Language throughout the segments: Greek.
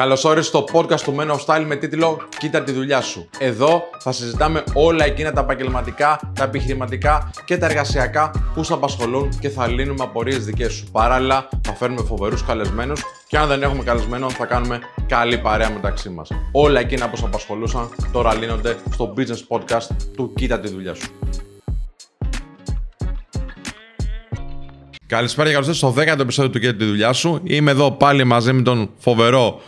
Καλώ όρισε στο podcast του Men of Style με τίτλο Κοίτα τη δουλειά σου. Εδώ θα συζητάμε όλα εκείνα τα επαγγελματικά, τα επιχειρηματικά και τα εργασιακά που σε απασχολούν και θα λύνουμε απορίες δικές σου. Παράλληλα, θα φέρνουμε φοβερούς καλεσμένους και αν δεν έχουμε καλεσμένο, θα κάνουμε καλή παρέα μεταξύ μας. Όλα εκείνα που σε απασχολούσαν τώρα λύνονται στο business podcast του Κοίτα τη δουλειά σου. Καλησπέρα και καλώς ήρθατε στο 10ο επεισόδιο του Κοίτα τη δουλειά σου. Είμαι εδώ πάλι μαζί με τον φοβερό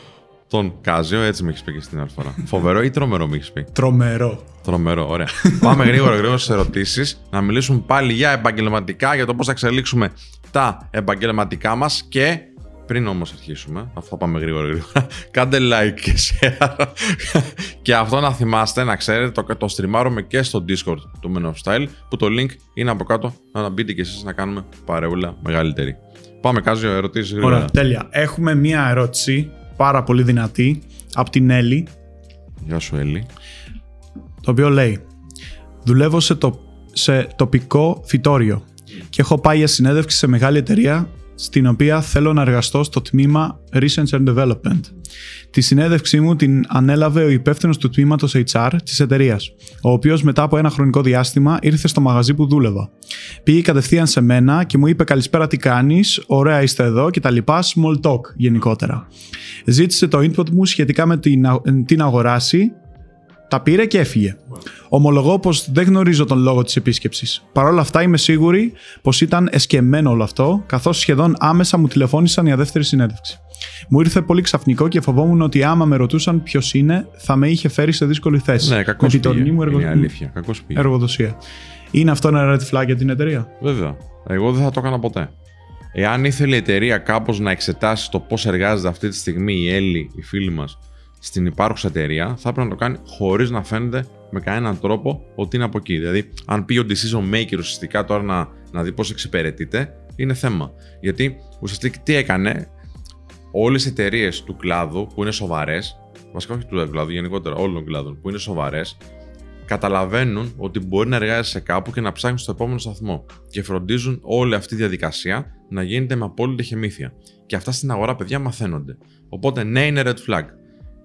τον Κάζιο, έτσι με έχεις πει και στην άλλη φορά. Φοβερό ή τρομερό με έχεις πει; Τρομερό. Τρομερό, ωραία. Πάμε γρήγορα γρήγορα στις ερωτήσεις. Να μιλήσουμε πάλι για επαγγελματικά, για το πώς θα εξελίξουμε τα επαγγελματικά μας και πριν όμως αρχίσουμε, αυτό πάμε γρήγορα γρήγορα, κάντε like και share. και αυτό να θυμάστε, να ξέρετε, το, το στριμάρουμε και στο Discord του Men of Style, που το link είναι από κάτω, να μπείτε και εσείς να κάνουμε παρεούλα μεγαλύτερη. Πάμε, Κάζιο, ερωτήσεις γρήγορα. Ωραία, τέλεια. Έχουμε μία ερώτηση πάρα πολύ δυνατή από την Έλλη. Γεια σου, Έλλη. Το οποίο λέει Δουλεύω σε, το, σε τοπικό φυτόριο και έχω πάει για συνέντευξη σε μεγάλη εταιρεία στην οποία θέλω να εργαστώ στο τμήμα Research and Development. Τη συνέντευξή μου την ανέλαβε ο υπεύθυνος του τμήματος HR της εταιρείας, ο οποίος μετά από ένα χρονικό διάστημα ήρθε στο μαγαζί που δούλευα. Πήγε κατευθείαν σε μένα και μου είπε Καλησπέρα, τι κάνεις, ωραία είστε εδώ και τα λοιπά, small talk γενικότερα. Ζήτησε το input μου σχετικά με την, την αγοράση τα πήρε και έφυγε. Ομολογώ πως δεν γνωρίζω τον λόγο της επίσκεψης. Παρ' όλα αυτά είμαι σίγουρη πως ήταν εσκεμμένο όλο αυτό, καθώς σχεδόν άμεσα μου τηλεφώνησαν για δεύτερη συνέντευξη. Μου ήρθε πολύ ξαφνικό και φοβόμουν ότι άμα με ρωτούσαν ποιος είναι, θα με είχε φέρει σε δύσκολη θέση. Ναι, κακό με την μου εργο... Είναι αλήθεια. Κακός πήγε. εργοδοσία. Είναι αυτό ένα red flag για την εταιρεία; Βέβαια. Εγώ δεν θα το έκανα ποτέ. Εάν ήθελε η εταιρεία κάπως να εξετάσει το πώς εργάζεται αυτή τη στιγμή η Έλλη, η φίλη μας, στην υπάρχουσα εταιρεία, θα έπρεπε να το κάνει χωρίς να φαίνεται με κανέναν τρόπο ότι είναι από εκεί. Δηλαδή, αν πει ο decision maker ουσιαστικά τώρα να, να δει πώς εξυπηρετείται, είναι θέμα. Γιατί ουσιαστικά τι έκανε, όλες οι εταιρείες του κλάδου που είναι σοβαρές, βασικά όχι του κλάδου, γενικότερα όλων των κλάδων που είναι σοβαρές, καταλαβαίνουν ότι μπορεί να εργάζεσαι κάπου και να ψάχνεις στο επόμενο σταθμό. Και φροντίζουν όλη αυτή η διαδικασία να γίνεται με απόλυτη χεμήθεια. Και αυτά στην αγορά, παιδιά, μαθαίνονται. Οπότε, ναι, είναι red flag.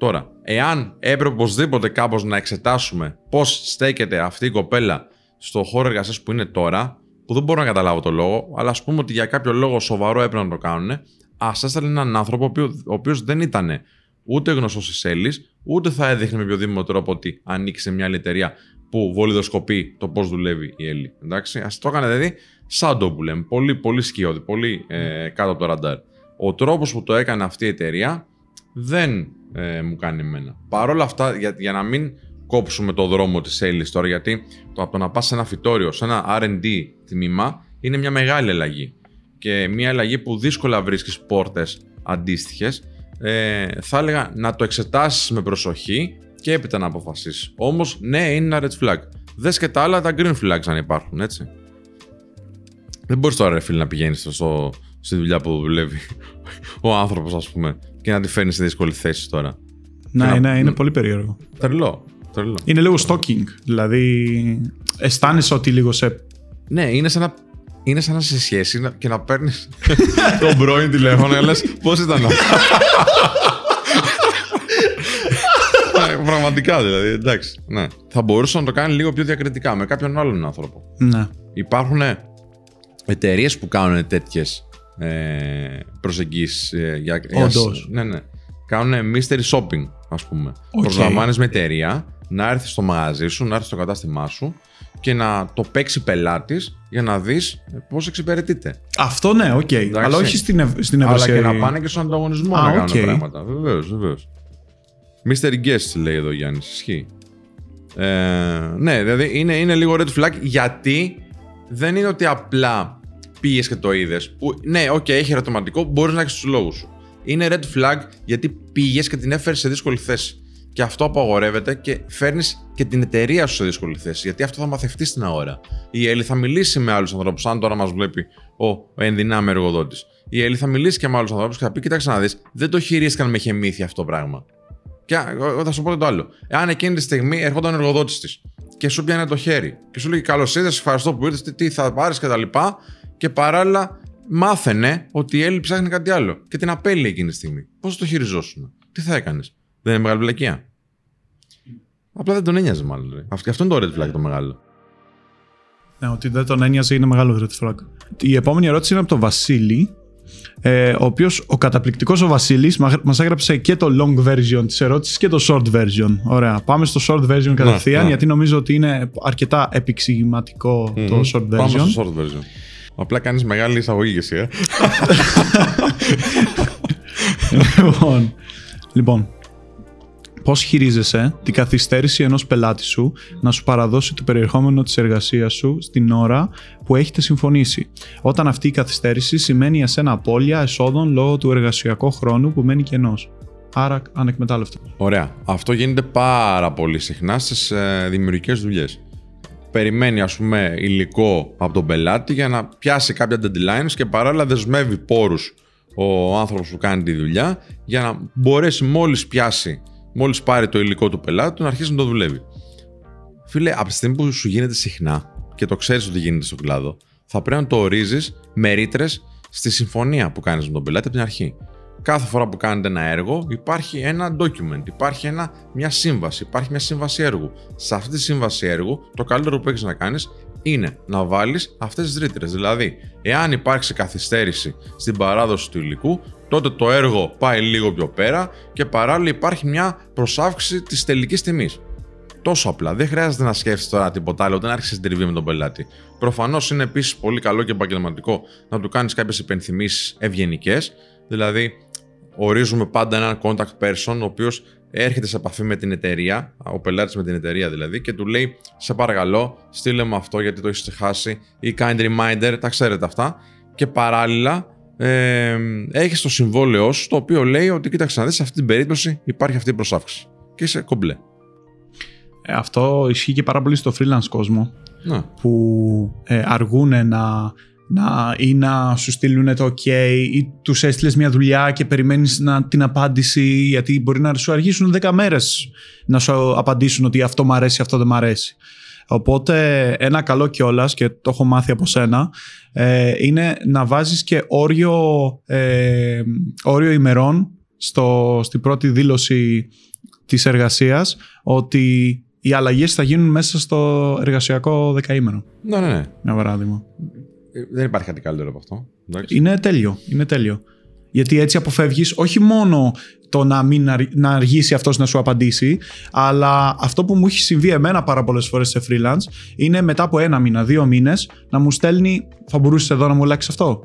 Τώρα, εάν έπρεπε οπωσδήποτε κάπως να εξετάσουμε πώς στέκεται αυτή η κοπέλα στο χώρο εργασίας που είναι τώρα, που δεν μπορώ να καταλάβω το λόγο, αλλά ας πούμε ότι για κάποιο λόγο σοβαρό έπρεπε να το κάνουν, ας έστειλε έναν άνθρωπο ο οποίος δεν ήταν ούτε γνωστός της Έλλης, ούτε θα έδειχνε με οποιοδήποτε τρόπο ότι ανοίξει μια άλλη εταιρεία που βολιδοσκοπεί το πώς δουλεύει η Έλλη. Εντάξει, ας το έκανε δηλαδή σαν το που λέμε. Πολύ, πολύ σκιώδη, πολύ ε, κάτω από το ραντάρ. Ο τρόπος που το έκανε αυτή η εταιρεία δεν ε, μου κάνει εμένα. Παρ' όλα αυτά, για, για να μην κόψουμε το δρόμο της sales τώρα, γιατί το από το να πας σε ένα φυτόριο, σε ένα R&D τμήμα, είναι μια μεγάλη αλλαγή. Και μια αλλαγή που δύσκολα βρίσκεις πόρτες αντίστοιχες, ε, θα έλεγα να το εξετάσεις με προσοχή και έπειτα να αποφασίσεις. Όμως, ναι, είναι ένα red flag. Δες και τα άλλα τα green flags αν υπάρχουν, έτσι. Δεν μπορείς τώρα, ρε φίλε, να πηγαίνεις στο, στη δουλειά που δουλεύει ο άνθρωπος, ας πούμε, και να τη φέρνεις σε δύσκολη θέση τώρα. Ναι, ναι, είναι πολύ περίεργο. Τρελό. Τρελό. Είναι λίγο stalking. Δηλαδή, αισθάνεσαι ότι λίγο σε. Ναι, είναι σαν να είναι σαν να σε σχέση και να παίρνεις τον πρώην τηλέφωνο και λες πώς ήταν αυτό; Ναι, πραγματικά δηλαδή, εντάξει. Ναι. Θα μπορούσε να το κάνει λίγο πιο διακριτικά με κάποιον άλλον άνθρωπο. Ναι. Υπάρχουν εταιρείες που κάνουν τέτοιες ε, προσεγγίσεις ε, για, Όντως. ναι, ναι. Κάνουν mystery shopping, ας πούμε. Okay. Προσλαμβάνεις με εταιρεία να έρθεις στο μαγαζί σου, να έρθεις στο κατάστημά σου και να το παίξει πελάτης για να δεις πώς εξυπηρετείται. Αυτό ναι, OK. Okay. Αλλά όχι στην, ευ- στην Αλλά και να πάνε και στον ανταγωνισμό να κάνουν okay. πράγματα. Βεβαίως, βεβαίως. Mystery guest λέει εδώ Γιάννης. Ισχύει. Ε, ναι, δηλαδή είναι, είναι λίγο red flag γιατί δεν είναι ότι απλά πήγε και το είδες. Ναι, OK, okay, έχει ερωτηματικό, μπορείς να έχεις τους λόγους σου. Είναι red flag γιατί πήγες και την έφερες σε δύσκολη θέση. Και αυτό απαγορεύεται και φέρνεις και την εταιρεία σου σε δύσκολη θέση. Γιατί αυτό θα μαθευτεί στην αγορά. Η Έλλη θα μιλήσει με άλλους ανθρώπους, αν τώρα μας βλέπει ο ενδυνάμει εργοδότης. Η Έλλη θα μιλήσει και με άλλους ανθρώπους και θα πει: Κοίταξε να δεις, δεν το χειρίστηκαν με χεμήθεια αυτό το πράγμα. Και θα σου πω το άλλο. Εάν εκείνη τη στιγμή ερχόταν ο εργοδότης της και σου πιάνε το χέρι και σου λέει: Καλώς ήρθες, ευχαριστώ που ήρθες, τι θα πάρεις κτλ και παράλληλα μάθαινε ότι η Έλλη ψάχνει κάτι άλλο και την απέλει εκείνη τη στιγμή. Πώς το χειριζόσουν. τι θα έκανες; Δεν είναι μεγάλη βλακεία; Απλά δεν τον ένοιαζε μάλλον. Ρε. Αυτό είναι το red flag το μεγάλο. Ναι, ότι δεν τον ένοιαζε είναι μεγάλο red flag. Η επόμενη ερώτηση είναι από τον Βασίλη, ε, ο οποίος ο καταπληκτικός ο Βασίλης μα έγραψε και το long version της ερώτησης και το short version. Ωραία. Πάμε στο short version κατευθείαν, ναι, ναι. γιατί νομίζω ότι είναι αρκετά επεξηγηματικό mm-hmm. το short version. Πάμε στο short version. Απλά κάνεις μεγάλη εισαγωγή εσύ, ε. λοιπόν, λοιπόν, Πώς χειρίζεσαι την καθυστέρηση ενός πελάτη σου να σου παραδώσει το περιεχόμενο της εργασίας σου στην ώρα που έχετε συμφωνήσει, όταν αυτή η καθυστέρηση σημαίνει για σένα απώλεια εσόδων λόγω του εργασιακού χρόνου που μένει κενός. Άρα ανεκμετάλλευτο. Ωραία. Αυτό γίνεται πάρα πολύ συχνά στις ε, δημιουργικές δουλειές. Περιμένει, ας πούμε, υλικό από τον πελάτη για να πιάσει κάποια deadlines και παράλληλα δεσμεύει πόρους ο άνθρωπος που κάνει τη δουλειά για να μπορέσει μόλις πιάσει μόλις πάρει το υλικό του πελάτη, να αρχίσει να το δουλεύει. Φίλε, από τη στιγμή που σου γίνεται συχνά και το ξέρεις ότι γίνεται στον κλάδο, θα πρέπει να το ορίζεις με ρήτρες στη συμφωνία που κάνεις με τον πελάτη από την αρχή. Κάθε φορά που κάνετε ένα έργο, υπάρχει ένα document, υπάρχει ένα, μια σύμβαση, υπάρχει μια σύμβαση έργου. Σε αυτή τη σύμβαση έργου, το καλύτερο που έχεις να κάνεις είναι να βάλεις αυτές τις ρήτρες. Δηλαδή, εάν υπάρξει καθυστέρηση στην παράδοση του υλικού, τότε το έργο πάει λίγο πιο πέρα και παράλληλα υπάρχει μια προσάυξη της τελικής τιμής. Τόσο απλά. Δεν χρειάζεται να σκέφτεσαι τώρα τίποτα άλλο, δεν άρχισες την με τον πελάτη. Προφανώς είναι επίσης πολύ καλό και επαγγελματικό να του κάνεις κάποιες υπενθυμίσεις ευγενικές. Δηλαδή, ορίζουμε πάντα έναν contact person, ο οποίος έρχεται σε επαφή με την εταιρεία, ο πελάτης με την εταιρεία δηλαδή, και του λέει: Σε παρακαλώ, στείλε μου αυτό γιατί το έχεις ξεχάσει, ή kind reminder, τα ξέρετε αυτά. Και παράλληλα, ε, έχεις το συμβόλαιό σου το οποίο λέει ότι κοίταξε να δεις, σε αυτή την περίπτωση υπάρχει αυτή η προσάυξη. Και είσαι κομπλέ. Ε, αυτό ισχύει και πάρα πολύ στο freelance κόσμο. Ναι. Που ε, αργούν να, να, ή να σου στείλουν το OK ή τους έστειλες μια δουλειά και περιμένεις την απάντηση γιατί μπορεί να σου αργήσουν 10 μέρες να σου απαντήσουν ότι αυτό μου αρέσει, αυτό δεν μου αρέσει. Οπότε ένα καλό κιόλας και το έχω μάθει από σένα ε, είναι να βάζεις και όριο, ε, όριο ημερών στο, στην πρώτη δήλωση της εργασίας ότι οι αλλαγές θα γίνουν μέσα στο εργασιακό δεκαήμερο. Ναι, ναι, ναι. Ένα παράδειγμα. Ε, δεν υπάρχει κάτι καλύτερο από αυτό. Είναι τέλειο. Είναι τέλειο. Γιατί έτσι αποφεύγεις όχι μόνο το να, μην, να αργήσει αυτός να σου απαντήσει, αλλά αυτό που μου έχει συμβεί εμένα πάρα πολλές φορές σε freelance είναι μετά από ένα μήνα, δύο μήνες να μου στέλνει θα μπορούσες εδώ να μου αλλάξεις αυτό;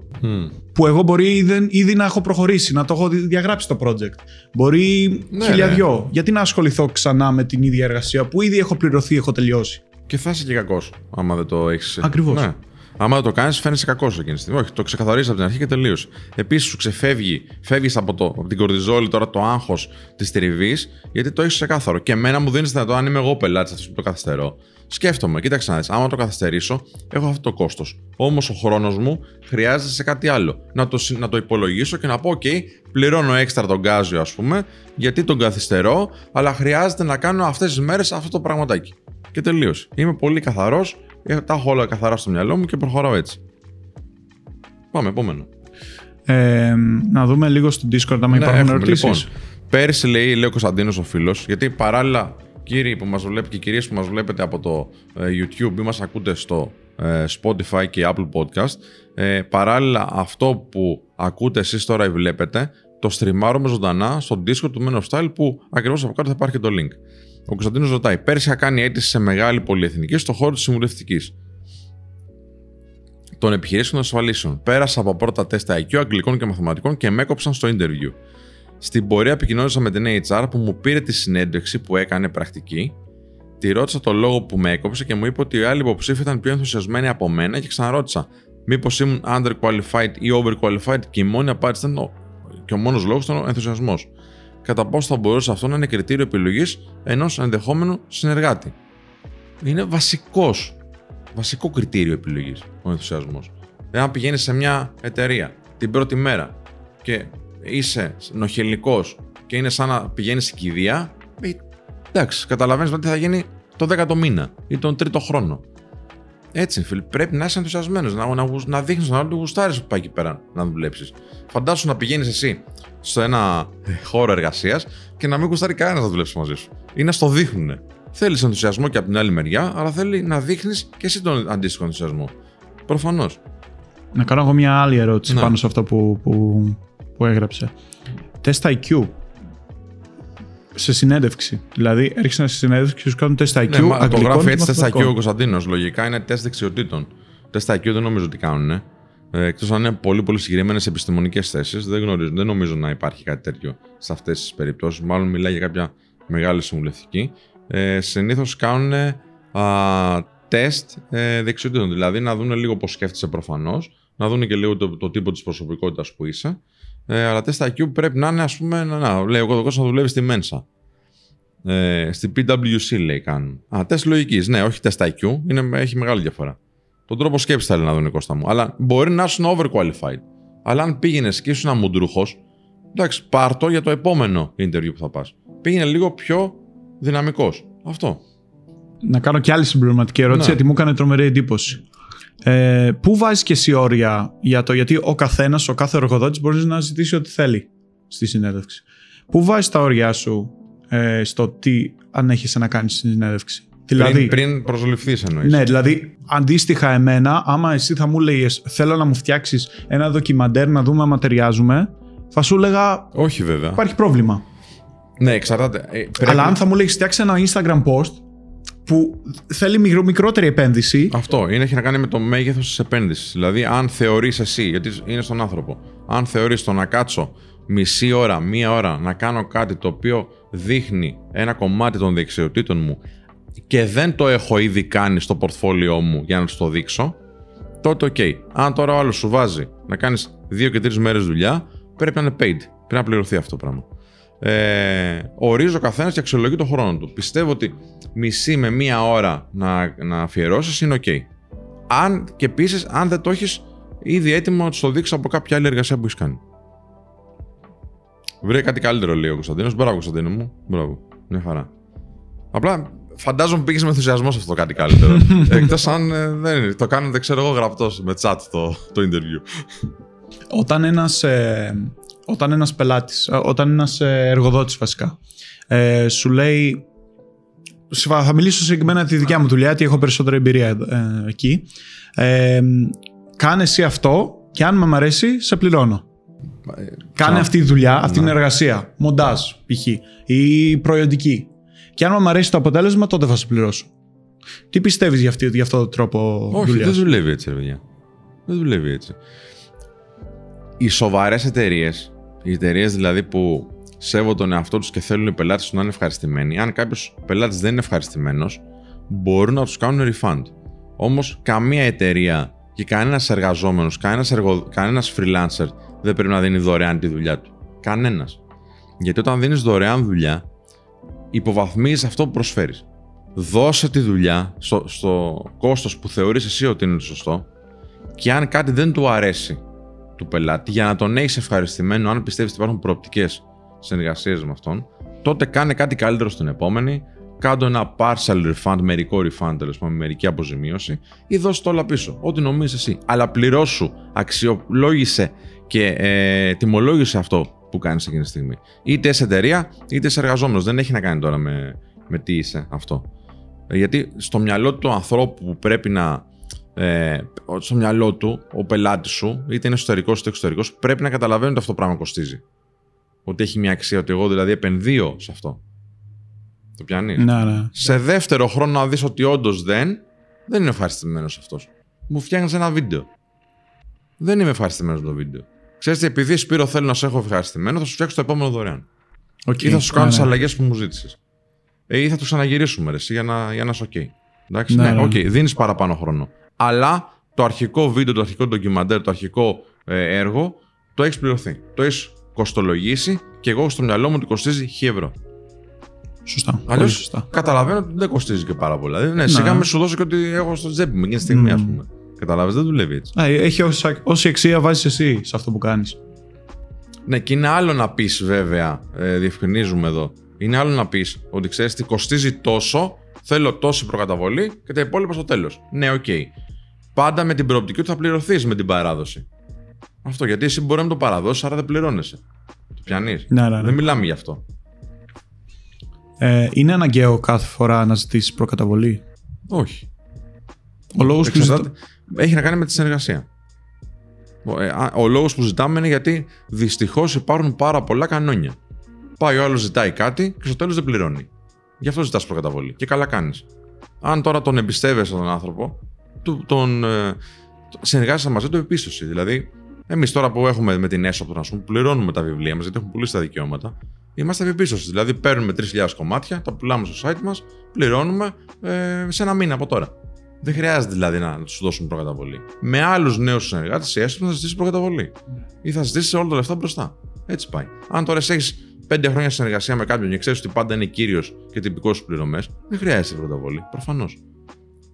Που εγώ μπορεί ήδη, ήδη, να έχω προχωρήσει, να το έχω διαγράψει το project. Μπορεί ναι, χιλιαδιό. Ναι. Γιατί να ασχοληθώ ξανά με την ίδια εργασία που ήδη έχω πληρωθεί, έχω τελειώσει; Και θα είσαι και κακός, άμα δεν το έχει. Ακριβώς. Ναι. Άμα το κάνεις, φαίνεσαι κακός εκείνη τη στιγμή. Όχι, το ξεκαθαρίζεις από την αρχή και τελείωσε. Επίσης, σου ξεφεύγει, φεύγεις από, από την κορδιζόλη τώρα το άγχος της τριβής, γιατί το έχεις ξεκάθαρο. Και εμένα μου δίνεις δυνατό, αν είμαι εγώ πελάτης αυτός που το καθυστερώ, σκέφτομαι, κοίταξε να δεις, άμα το καθυστερήσω, έχω αυτό το κόστος. Όμως ο χρόνος μου χρειάζεται σε κάτι άλλο. Να το, να το υπολογίσω και να πω, OK, πληρώνω έξτρα τον γκάζιο, ας πούμε, γιατί τον καθυστερώ, αλλά χρειάζεται να κάνω αυτές τις μέρες αυτό το πραγματάκι. Και τελείωσε. Είμαι πολύ καθαρός ε, τα έχω όλα καθαρά στο μυαλό μου και προχωράω έτσι. Πάμε, επόμενο. Ε, να δούμε λίγο στο Discord αν ναι, υπάρχουν ερωτήσεις. Λοιπόν, πέρσι λέει, λέει ο Κωνσταντίνος ο φίλος, γιατί παράλληλα κύριοι που μας βλέπετε και κυρίες που μας βλέπετε από το ε, YouTube ή μας ακούτε στο ε, Spotify και Apple Podcast ε, παράλληλα αυτό που ακούτε εσείς τώρα ή βλέπετε το στριμάρουμε ζωντανά στο Discord του Men of Style που ακριβώς από κάτω θα υπάρχει το link. Ο Κωνσταντίνος ρωτάει: Πέρσι είχα κάνει αίτηση σε μεγάλη πολυεθνική στο χώρο της συμβουλευτικής των επιχειρήσεων ασφαλίσεων. Πέρασα από πρώτα τεστ IQ, αγγλικών και μαθηματικών και με έκοψαν στο interview. Στην πορεία επικοινώνησα με την HR που μου πήρε τη συνέντευξη που έκανε πρακτική. Τη ρώτησα το λόγο που με έκοψε και μου είπε ότι οι άλλοι υποψήφοι ήταν πιο ενθουσιασμένοι από μένα και ξαναρώτησα μήπως ήμουν underqualified ή overqualified και η μόνη απάντηση ήταν και ο μόνος λόγος ήταν ο ενθουσιασμός κατά πόσο θα μπορούσε αυτό να είναι κριτήριο επιλογής ενός ενδεχόμενου συνεργάτη. Είναι βασικός. Βασικό κριτήριο επιλογής ο ενθουσιασμός. Εάν πηγαίνεις σε μια εταιρεία την πρώτη μέρα και είσαι νοχελικός και είναι σαν να πηγαίνεις στην κηδεία, ε, εντάξει, καταλαβαίνεις ότι θα γίνει το 10ο μήνα ή τον τρίτο χρόνο. Έτσι, φίλε. Πρέπει να είσαι ενθουσιασμένος, να, να, γου- να δείχνεις τον άλλο ότι γουστάρεις που πάει εκεί πέρα να δουλέψεις. Φαντάσου να πηγαίνεις εσύ σε ένα χώρο εργασίας και να μην γουστάρει κανένας να δουλέψει μαζί σου. Ή να στο δείχνουν. Θέλεις ενθουσιασμό και από την άλλη μεριά, αλλά θέλει να δείχνεις και εσύ τον αντίστοιχο ενθουσιασμό. Προφανώς. Να κάνω εγώ μια άλλη ερώτηση Ναι. πάνω σε αυτό που, που, που έγραψε. Τεστ IQ. Σε συνέντευξη. Δηλαδή, έρχεσαι σε συνέντευξη και σου κάνουν τεστ IQ. Ναι, μα, το αγγλικών γράφει και έτσι τεστ IQ ο μαθηματικών. Κωνσταντίνος. Λογικά είναι τεστ δεξιοτήτων. Τεστ IQ δεν νομίζω ότι κάνουν. Ε. Εκτός αν είναι πολύ, πολύ συγκεκριμένες επιστημονικές θέσεις. Δεν, γνωρίζω, δεν νομίζω να υπάρχει κάτι τέτοιο σε αυτές τις περιπτώσεις. Μάλλον μιλάει για κάποια μεγάλη συμβουλευτική. Ε, Συνήθως κάνουν α, τεστ ε, δεξιοτήτων. Δηλαδή να δουν λίγο πώς σκέφτεσαι προφανώς, να δουν και λίγο το, το τύπο της προσωπικότητας που είσαι. Ε, αλλά τεστ IQ πρέπει να είναι, ας πούμε, να, να λέει ο Κώδικο να δουλεύει στη Mensa. Ε, στην PwC λέει κάνουν. Α, τεστ λογικής. Ναι, όχι τεστ IQ. Είναι, έχει μεγάλη διαφορά. Τον τρόπο σκέψης θέλει να δουν Κώστα μου. Αλλά μπορεί να ήσουν overqualified. Αλλά αν πήγαινε και ήσουν μουντρούχο, εντάξει, πάρ το για το επόμενο interview που θα πας. Πήγαινε λίγο πιο δυναμικός. Αυτό. Να κάνω και άλλη συμπληρωματική ερώτηση, Ναι. γιατί μου έκανε τρομερή εντύπωση. Ε, πού βάζεις και εσύ όρια για το γιατί ο καθένας, ο κάθε εργοδότη μπορείς να ζητήσει ό,τι θέλει στη συνέντευξη. Πού βάζεις τα όρια σου ε, στο τι ανέχεσαι να κάνεις στη συνέντευξη; Δηλαδή, πριν, πριν προσληφθείς εννοείς. ναι, δηλαδή αντίστοιχα εμένα, άμα εσύ θα μου λέγες θέλω να μου φτιάξεις ένα ντοκιμαντέρ να δούμε άμα ταιριάζουμε, θα σου έλεγα Όχι βέβαια. υπάρχει πρόβλημα. Ναι, εξαρτάται. Ε, πρέπει- Αλλά αν θα μου λέγεις φτιάξει ένα Instagram post που θέλει μικρο, μικρότερη επένδυση, Αυτό είναι, έχει να κάνει με το μέγεθος της επένδυσης. Δηλαδή, αν θεωρείς εσύ, γιατί είναι στον άνθρωπο, αν θεωρείς το να κάτσω μισή ώρα, μία ώρα να κάνω κάτι το οποίο δείχνει ένα κομμάτι των δεξιοτήτων μου και δεν το έχω ήδη κάνει στο πορτφόλιό μου για να σου το δείξω, τότε οκ. Αν τώρα ο άλλος σου βάζει να κάνεις δύο και τρεις μέρες δουλειά, πρέπει να είναι paid. Πρέπει να πληρωθεί αυτό το πράγμα. Ε, ορίζει ο καθένας και αξιολογεί τον χρόνο του. Πιστεύω ότι μισή με μία ώρα να, να αφιερώσεις είναι οκ. Αν και επίσης, αν δεν το έχεις ήδη έτοιμο να του το δείξεις από κάποια άλλη εργασία που έχεις κάνει. Βρήκε κάτι καλύτερο, λέει ο Κωνσταντίνος. Μπράβο, Κωνσταντίνο μου. Μπράβο. Μια χαρά. Απλά φαντάζομαι πήγες με ενθουσιασμό σε αυτό το κάτι καλύτερο. Εκτός αν ε, δεν είναι. Το κάνετε, ξέρω εγώ, γραπτός με chat το, το interview. όταν ένας, ε, όταν ένας πελάτης, ε, όταν ένας ε, εργοδότης βασικά, ε, σου λέει, σου- θα μιλήσω συγκεκριμένα για τη δικιά μου δουλειά, γιατί έχω περισσότερη εμπειρία ε, εκεί, ε, κάνε εσύ αυτό και αν με μ' αρέσει, σε πληρώνω. Κάνε Σαν- αυτή τη δουλειά, αυτή Ναι. την εργασία, μοντάζ π.χ. ή προϊόντική. Και αν μου αρέσει το αποτέλεσμα, τότε θα σε πληρώσω. Τι πιστεύεις για, αυτή, για αυτό το τρόπο Όχι, δουλειάς; δεν δουλεύει έτσι, ρε παιδιά. Δεν δουλεύει έτσι. Οι σοβαρές εταιρείες, οι εταιρείες δηλαδή που σέβονται τον εαυτό τους και θέλουν οι πελάτες του να είναι ευχαριστημένοι, αν κάποιος πελάτης δεν είναι ευχαριστημένος, μπορούν να τους κάνουν refund. Όμως καμία εταιρεία και κανένας εργαζόμενος, κανένας εργο... κανένας freelancer δεν πρέπει να δίνει δωρεάν τη δουλειά του. Κανένας. Γιατί όταν δίνεις δωρεάν δουλειά, υποβαθμίζεις αυτό που προσφέρεις. Δώσε τη δουλειά στο, στο κόστος που θεωρείς εσύ ότι είναι σωστό και αν κάτι δεν του αρέσει του πελάτη, για να τον έχεις ευχαριστημένο, αν πιστεύεις ότι υπάρχουν προοπτικές συνεργασίες με αυτόν, τότε κάνε κάτι καλύτερο στην επόμενη, κάντο ένα partial refund, μερικό refund, τέλος πάντων, μερική αποζημίωση, ή δώσε το όλα πίσω. Ό,τι νομίζεις εσύ. Αλλά πληρώσου, αξιολόγησε και ε, τιμολόγησε αυτό που κάνεις εκείνη τη στιγμή. Είτε σε εταιρεία, είτε σε εργαζόμενος. Δεν έχει να κάνει τώρα με, με τι είσαι αυτό. Ε, Γιατί στο μυαλό του ανθρώπου που πρέπει να. Ε, στο μυαλό του, ο πελάτης σου, είτε είναι εσωτερικός είτε εξωτερικός, πρέπει να καταλαβαίνει ότι αυτό το πράγμα κοστίζει. Ότι έχει μια αξία, ότι εγώ δηλαδή επενδύω σε αυτό. Το πιάνεις; Ναι, ναι. Σε δεύτερο χρόνο να δεις ότι όντως δεν, δεν είναι ευχαριστημένος αυτός. Μου φτιάχνεις ένα βίντεο. Δεν είμαι ευχαριστημένος με το βίντεο. Ξέρετε, επειδή Σπύρο θέλω να σε έχω ευχαριστημένο, θα σου φτιάξω το επόμενο δωρεάν. Οκ. Ή θα σου κάνω Ναι, τις ναι. αλλαγές που μου ζήτησες. Ε, ή θα του ξαναγυρίσουμε ρε, εσύ, για να, για να είσαι οκ. Εντάξει, Ναι, ναι, ναι. οκ, δίνεις παραπάνω χρόνο. Αλλά το αρχικό βίντεο, το αρχικό ντοκιμαντέρ, το αρχικό ε, έργο το έχεις πληρωθεί. Το έχεις κοστολογήσει και εγώ στο μυαλό μου ότι κοστίζει 1000 ευρώ. Σωστά. Αλλιώς Πολύ σωστά. καταλαβαίνω ότι δεν κοστίζει και πάρα πολλά. Δηλαδή, ναι, σιγά Ναι. μη σου δώσω και ό,τι έχω στη τσέπη μου εκείνη τη στιγμή, Μμμ. ας πούμε. Κατάλαβες, δεν δουλεύει έτσι. Ναι, έχει όσα- όση αξία βάζεις εσύ σε αυτό που κάνεις. Ναι, και είναι άλλο να πεις, βέβαια, ε, διευκρινίζουμε εδώ. Είναι άλλο να πεις ότι ξέρεις τι κοστίζει τόσο, Θέλω τόση προκαταβολή και τα υπόλοιπα στο τέλος. Ναι, οκ. Πάντα με την προοπτική ότι θα πληρωθείς με την παράδοση. Αυτό γιατί εσύ μπορεί να το παραδώσεις, άρα δεν πληρώνεσαι. Το πιανεί. Ναι, ναι, ναι. Δεν μιλάμε γι' αυτό. Ε, είναι αναγκαίο κάθε φορά να ζητήσεις προκαταβολή; Όχι. Ο λόγος που Εξαρτάται- ζητά... Έχει να κάνει με τη συνεργασία. Ο, ε, α, ο λόγος που ζητάμε είναι γιατί δυστυχώς υπάρχουν πάρα πολλά κανόνια. Πάει ο άλλος ζητάει κάτι και στο τέλος δεν πληρώνει. Γι' αυτό ζητάς προκαταβολή. Και καλά κάνεις. Αν τώρα τον εμπιστεύεσαι τον άνθρωπο, του, τον ε, συνεργάζεσαι μαζί του επίστοση. Δηλαδή, εμείς τώρα που έχουμε με την έσοδο, να πούμε, πληρώνουμε τα βιβλία μας γιατί έχουν πουλήσει τα δικαιώματα. Είμαστε επίπιστωση. Δηλαδή, παίρνουμε 3.000 κομμάτια, τα πουλάμε στο site μας, πληρώνουμε ε, σε ένα μήνα από τώρα. Δεν χρειάζεται δηλαδή να σου δώσουν προκαταβολή. Με άλλους νέους συνεργάτες, η έσοδο θα ζητήσει προκαταβολή. Ή θα ζητήσει όλα τα λεφτά μπροστά. Έτσι πάει. Αν τώρα εσύ έχεις 5 χρόνια συνεργασία με κάποιον και ξέρεις ότι πάντα είναι κύριος και τυπικός στις πληρωμές, δεν χρειάζεται προκαταβολή. Προφανώς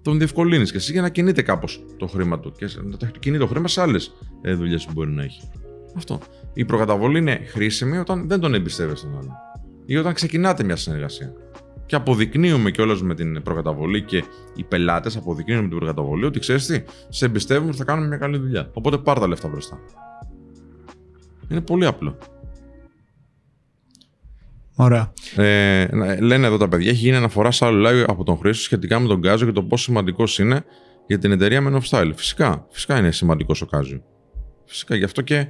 τον διευκολύνεις και εσύ για να κινείται κάπως το χρήμα του και να το κινεί το χρήμα σε άλλες δουλειές που μπορεί να έχει. Αυτό. Η προκαταβολή είναι χρήσιμη όταν δεν τον εμπιστεύεσαι τον άλλον ή όταν ξεκινάτε μια συνεργασία. Και αποδεικνύουμε κιόλας με την προκαταβολή και οι πελάτες αποδεικνύουν με την προκαταβολή ότι ξέρεις τι, σε εμπιστεύουμε ότι θα κάνουμε μια καλή δουλειά. Οπότε πάρ τα λεφτά μπροστά. Είναι πολύ απλό. Ωραία. Ε, λένε εδώ τα παιδιά, έχει γίνει αναφορά σε άλλο live από τον Χρήστο σχετικά με τον Κάζιο και το πόσο σημαντικός είναι για την εταιρεία Men of Style. Φυσικά, φυσικά είναι σημαντικός ο Κάζιο. Φυσικά, γι' αυτό και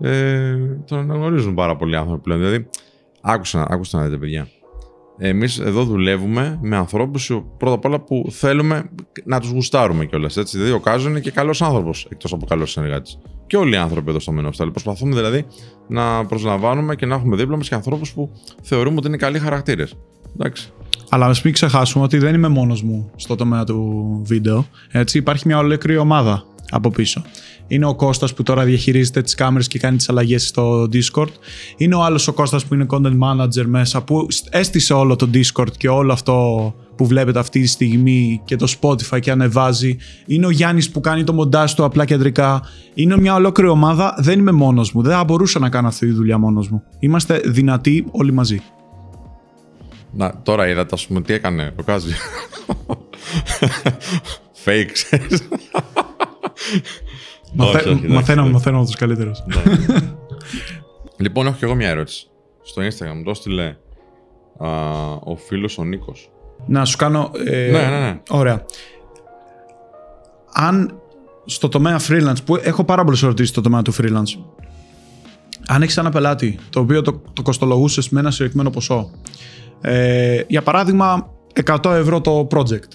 ε, τον αναγνωρίζουν πάρα πολλοί άνθρωποι πλέον. Δηλαδή, άκουσα, άκουσα να δείτε, παιδιά. Εμείς εδώ δουλεύουμε με ανθρώπους πρώτα απ' όλα που θέλουμε να τους γουστάρουμε κιόλας. Δηλαδή, ο Κάζος είναι και καλός άνθρωπος εκτός από καλός συνεργάτης. Και όλοι οι άνθρωποι εδώ στο Men of Style. Προσπαθούμε δηλαδή να προσλαμβάνουμε και να έχουμε δίπλα μας και ανθρώπους που θεωρούμε ότι είναι καλοί χαρακτήρες. Εντάξει. Αλλά ας μην ξεχάσουμε ότι δεν είμαι μόνος μου στο τομέα του βίντεο. Έτσι, υπάρχει μια ολόκληρη ομάδα από πίσω. Είναι ο Κώστας που τώρα διαχειρίζεται τις κάμερες και κάνει τις αλλαγές στο Discord. Είναι ο άλλος ο Κώστας που είναι content manager μέσα που έστησε όλο το Discord και όλο αυτό που βλέπετε αυτή τη στιγμή και το Spotify και ανεβάζει. Είναι ο Γιάννης που κάνει το μοντάζ του απλά κεντρικά. Είναι μια ολόκληρη ομάδα. Δεν είμαι μόνος μου. Δεν θα μπορούσα να κάνω αυτή τη δουλειά μόνος μου. Είμαστε δυνατοί όλοι μαζί. Να, τώρα είδατε, ας πούμε, τι έκανε ο Κάζι. Fake, ξέρεις. Μαθα... Όχι, όχι, εντάξει, μαθαίνω, εντάξει. μαθαίνω από τους καλύτερους. λοιπόν, έχω και εγώ μια ερώτηση. Στο Instagram μου το έστειλε α, ο φίλος ο Νίκος. Να σου κάνω. ε, Ναι, ναι, ναι. Ωραία. Αν στο τομέα freelance, που έχω πάρα πολλές ερωτήσεις στο τομέα του freelance, αν έχεις ένα πελάτη το οποίο το, το κοστολογούσες με ένα συγκεκριμένο ποσό, ε, για παράδειγμα 100 ευρώ το project,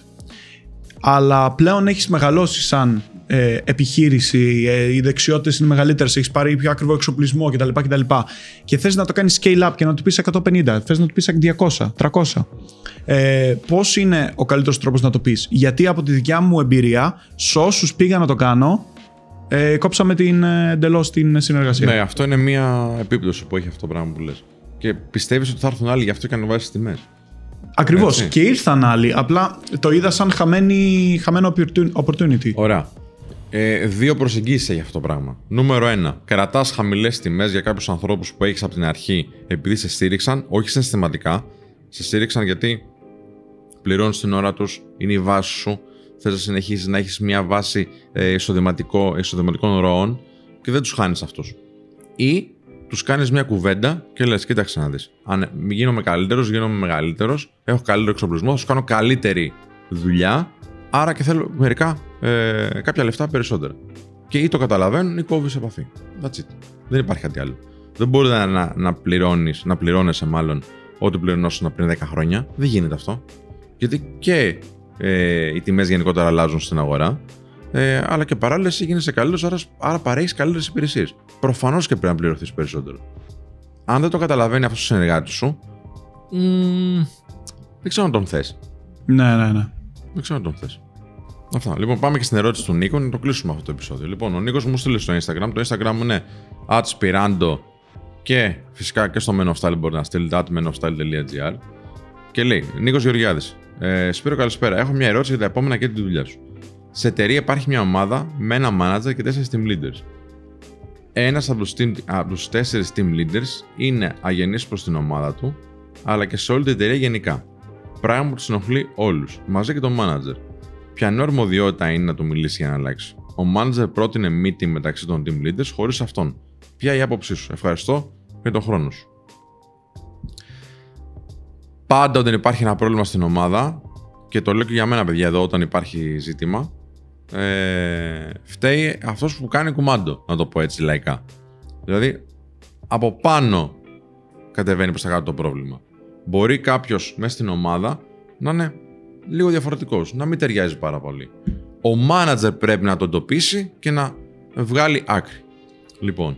αλλά πλέον έχεις μεγαλώσει σαν ε, επιχείρηση, ε, οι δεξιότητες είναι μεγαλύτερες, έχεις πάρει πιο ακριβό εξοπλισμό κτλ. κτλ και θες να το κάνεις scale up και να του πεις 150, θες να του πεις 200, 300. Ε, πώς είναι ο καλύτερος τρόπος να το πεις; Γιατί από τη δικιά μου εμπειρία, σε όσους πήγα να το κάνω, ε, κόψαμε την, ε, εντελώς την συνεργασία. Ναι, αυτό είναι μια επίπτωση που έχει αυτό το πράγμα που λες. Και πιστεύεις ότι θα έρθουν άλλοι, γι' αυτό και ανεβάζεις τιμές. Ακριβώς. Έτσι. Και ήρθαν άλλοι. Απλά το είδα σαν χαμένη, χαμένο opportun- opportunity. Ωραία. Ε, δύο προσεγγίσεις έχει αυτό το πράγμα. Νούμερο ένα. Κρατάς χαμηλές τιμές για κάποιους ανθρώπους που έχεις από την αρχή επειδή σε στήριξαν, όχι συναισθηματικά. Σε στήριξαν γιατί πληρώνεις την ώρα τους, είναι η βάση σου. Θες να συνεχίσεις να έχεις μια βάση ε, εισοδηματικό, εισοδηματικών ροών και δεν τους χάνεις αυτούς. Ή τους κάνεις μια κουβέντα και λες: Κοίταξε να δεις. Αν γίνομαι καλύτερος, γίνομαι μεγαλύτερος, έχω καλύτερο εξοπλισμό, θα σου κάνω καλύτερη δουλειά. Άρα και θέλω μερικά ε, κάποια λεφτά περισσότερα. Και ή το καταλαβαίνουν ή κόβεις επαφή. That's it. Δεν υπάρχει κάτι άλλο. Δεν μπορεί να, να, να πληρώνεις, να πληρώνεσαι μάλλον ό,τι πληρωνόσουν πριν 10 χρόνια. Δεν γίνεται αυτό. Γιατί και ε, οι τιμές γενικότερα αλλάζουν στην αγορά. Ε, αλλά και παράλληλα εσύ γίνεσαι καλύτερος, άρα, άρα παρέχεις καλύτερες υπηρεσίες. Προφανώς και πρέπει να πληρωθείς περισσότερο. Αν δεν το καταλαβαίνει αυτός ο συνεργάτης σου, μ, δεν ξέρω αν τον θες. Ναι, ναι, ναι. Δεν ξέρω αν τον θες. Αυτά. Λοιπόν, πάμε και στην ερώτηση του Νίκο να το κλείσουμε αυτό το επεισόδιο. Λοιπόν, ο Νίκος μου στείλε στο Instagram. Το Instagram μου είναι atspirando και φυσικά και στο Men of Style μπορεί να στείλετε atmenofstyle.gr και λέει Νίκος Γεωργιάδης. Ε, Σπύρο, καλησπέρα. Έχω μια ερώτηση για τα επόμενα και τη δουλειά σου. Σε εταιρεία υπάρχει μια ομάδα με ένα manager και τέσσερις team leaders. Ένας από τους team- από τους τέσσερις team leaders είναι αγενής προς την ομάδα του, αλλά και σε όλη την εταιρεία γενικά. Πράγμα που τους ενοχλεί όλους, μαζί και τον manager. Ποιανού αρμοδιότητα είναι να του μιλήσει για να αλλάξει. Ο manager πρότεινε meeting μεταξύ των team leaders χωρίς αυτόν. Ποια η άποψή σου; Ευχαριστώ για τον χρόνο σου. Πάντα όταν υπάρχει ένα πρόβλημα στην ομάδα, και το λέω και για μένα παιδιά εδώ όταν υπάρχει ζήτημα, ε, φταίει αυτός που κάνει κουμάντο, να το πω έτσι λαϊκά. Δηλαδή, από πάνω κατεβαίνει προς τα κάτω το πρόβλημα. Μπορεί κάποιος μέσα στην ομάδα να είναι λίγο διαφορετικός, να μην ταιριάζει πάρα πολύ. Ο manager πρέπει να το εντοπίσει και να βγάλει άκρη. Λοιπόν,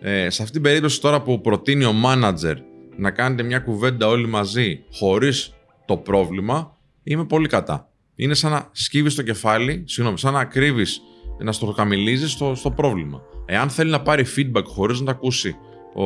ε, σε αυτήν την περίπτωση τώρα που προτείνει ο manager να κάνετε μια κουβέντα όλοι μαζί χωρίς το πρόβλημα, είμαι πολύ κατά. Είναι σαν να σκύβεις το κεφάλι, συγγνώμη, σαν να κρύβεις, να στο καμιλίζει στο, στο πρόβλημα. Εάν θέλει να πάρει feedback χωρίς να το ακούσει ο,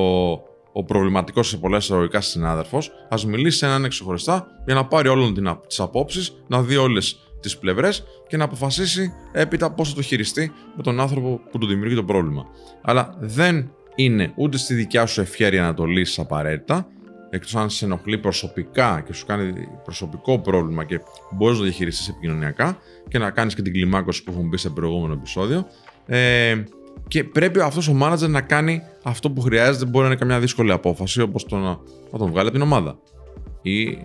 ο προβληματικός σε πολλά εισαγωγικά συνάδελφος, ας μιλήσει σε έναν ξεχωριστά για να πάρει όλων τις απόψεις, να δει όλες τις πλευρές και να αποφασίσει έπειτα πώς θα το χειριστεί με τον άνθρωπο που του δημιουργεί το πρόβλημα. Αλλά δεν είναι ούτε στη δικιά σου ευχαίρεια να το λύσεις απαραίτητα, εκτός αν σε ενοχλεί προσωπικά και σου κάνει προσωπικό πρόβλημα και μπορείς να το διαχειριστείς επικοινωνιακά και να κάνεις και την κλιμάκωση που έχουμε πει σε προηγούμενο επεισόδιο. Ε, και πρέπει αυτός ο manager να κάνει αυτό που χρειάζεται. Μπορεί να είναι καμιά δύσκολη απόφαση, όπως το να, να τον βγάλει από την ομάδα ή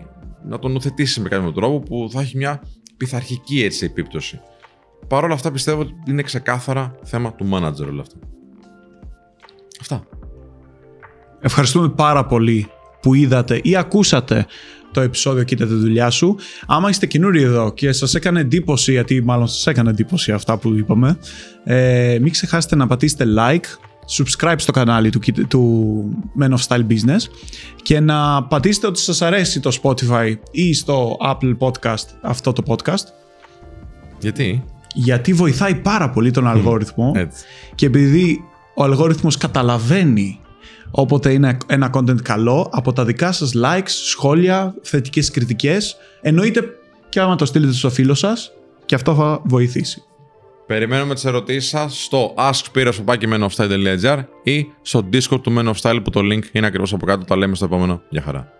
να τον ουθετήσει με κάποιο τρόπο που θα έχει μια πειθαρχική έτσι επίπτωση. Παρ' όλα αυτά πιστεύω ότι είναι ξεκάθαρα θέμα του manager όλα αυτά. Αυτά. Ευχαριστούμε πάρα πολύ που είδατε ή ακούσατε το επεισόδιο «Κοίτα τη δουλειά σου». Άμα είστε καινούριοι εδώ και σας έκανε εντύπωση, γιατί μάλλον σας έκανε εντύπωση αυτά που είπαμε, ε, μην ξεχάσετε να πατήσετε like, subscribe στο κανάλι του, του Men of Style Business και να πατήσετε ότι σας αρέσει το Spotify ή στο Apple Podcast αυτό το podcast. Γιατί; Γιατί βοηθάει πάρα πολύ τον αλγόριθμο και επειδή ο αλγόριθμος καταλαβαίνει όποτε είναι ένα content καλό από τα δικά σας likes, σχόλια, θετικές κριτικές εννοείται και άμα το στείλετε στο φίλο σας και αυτό θα βοηθήσει. Περιμένουμε τις ερωτήσεις σας στο askspiros.menofstyle.gr ή στο discord του Men of Style που το link είναι ακριβώς από κάτω, τα λέμε στο επόμενο. Γεια χαρά.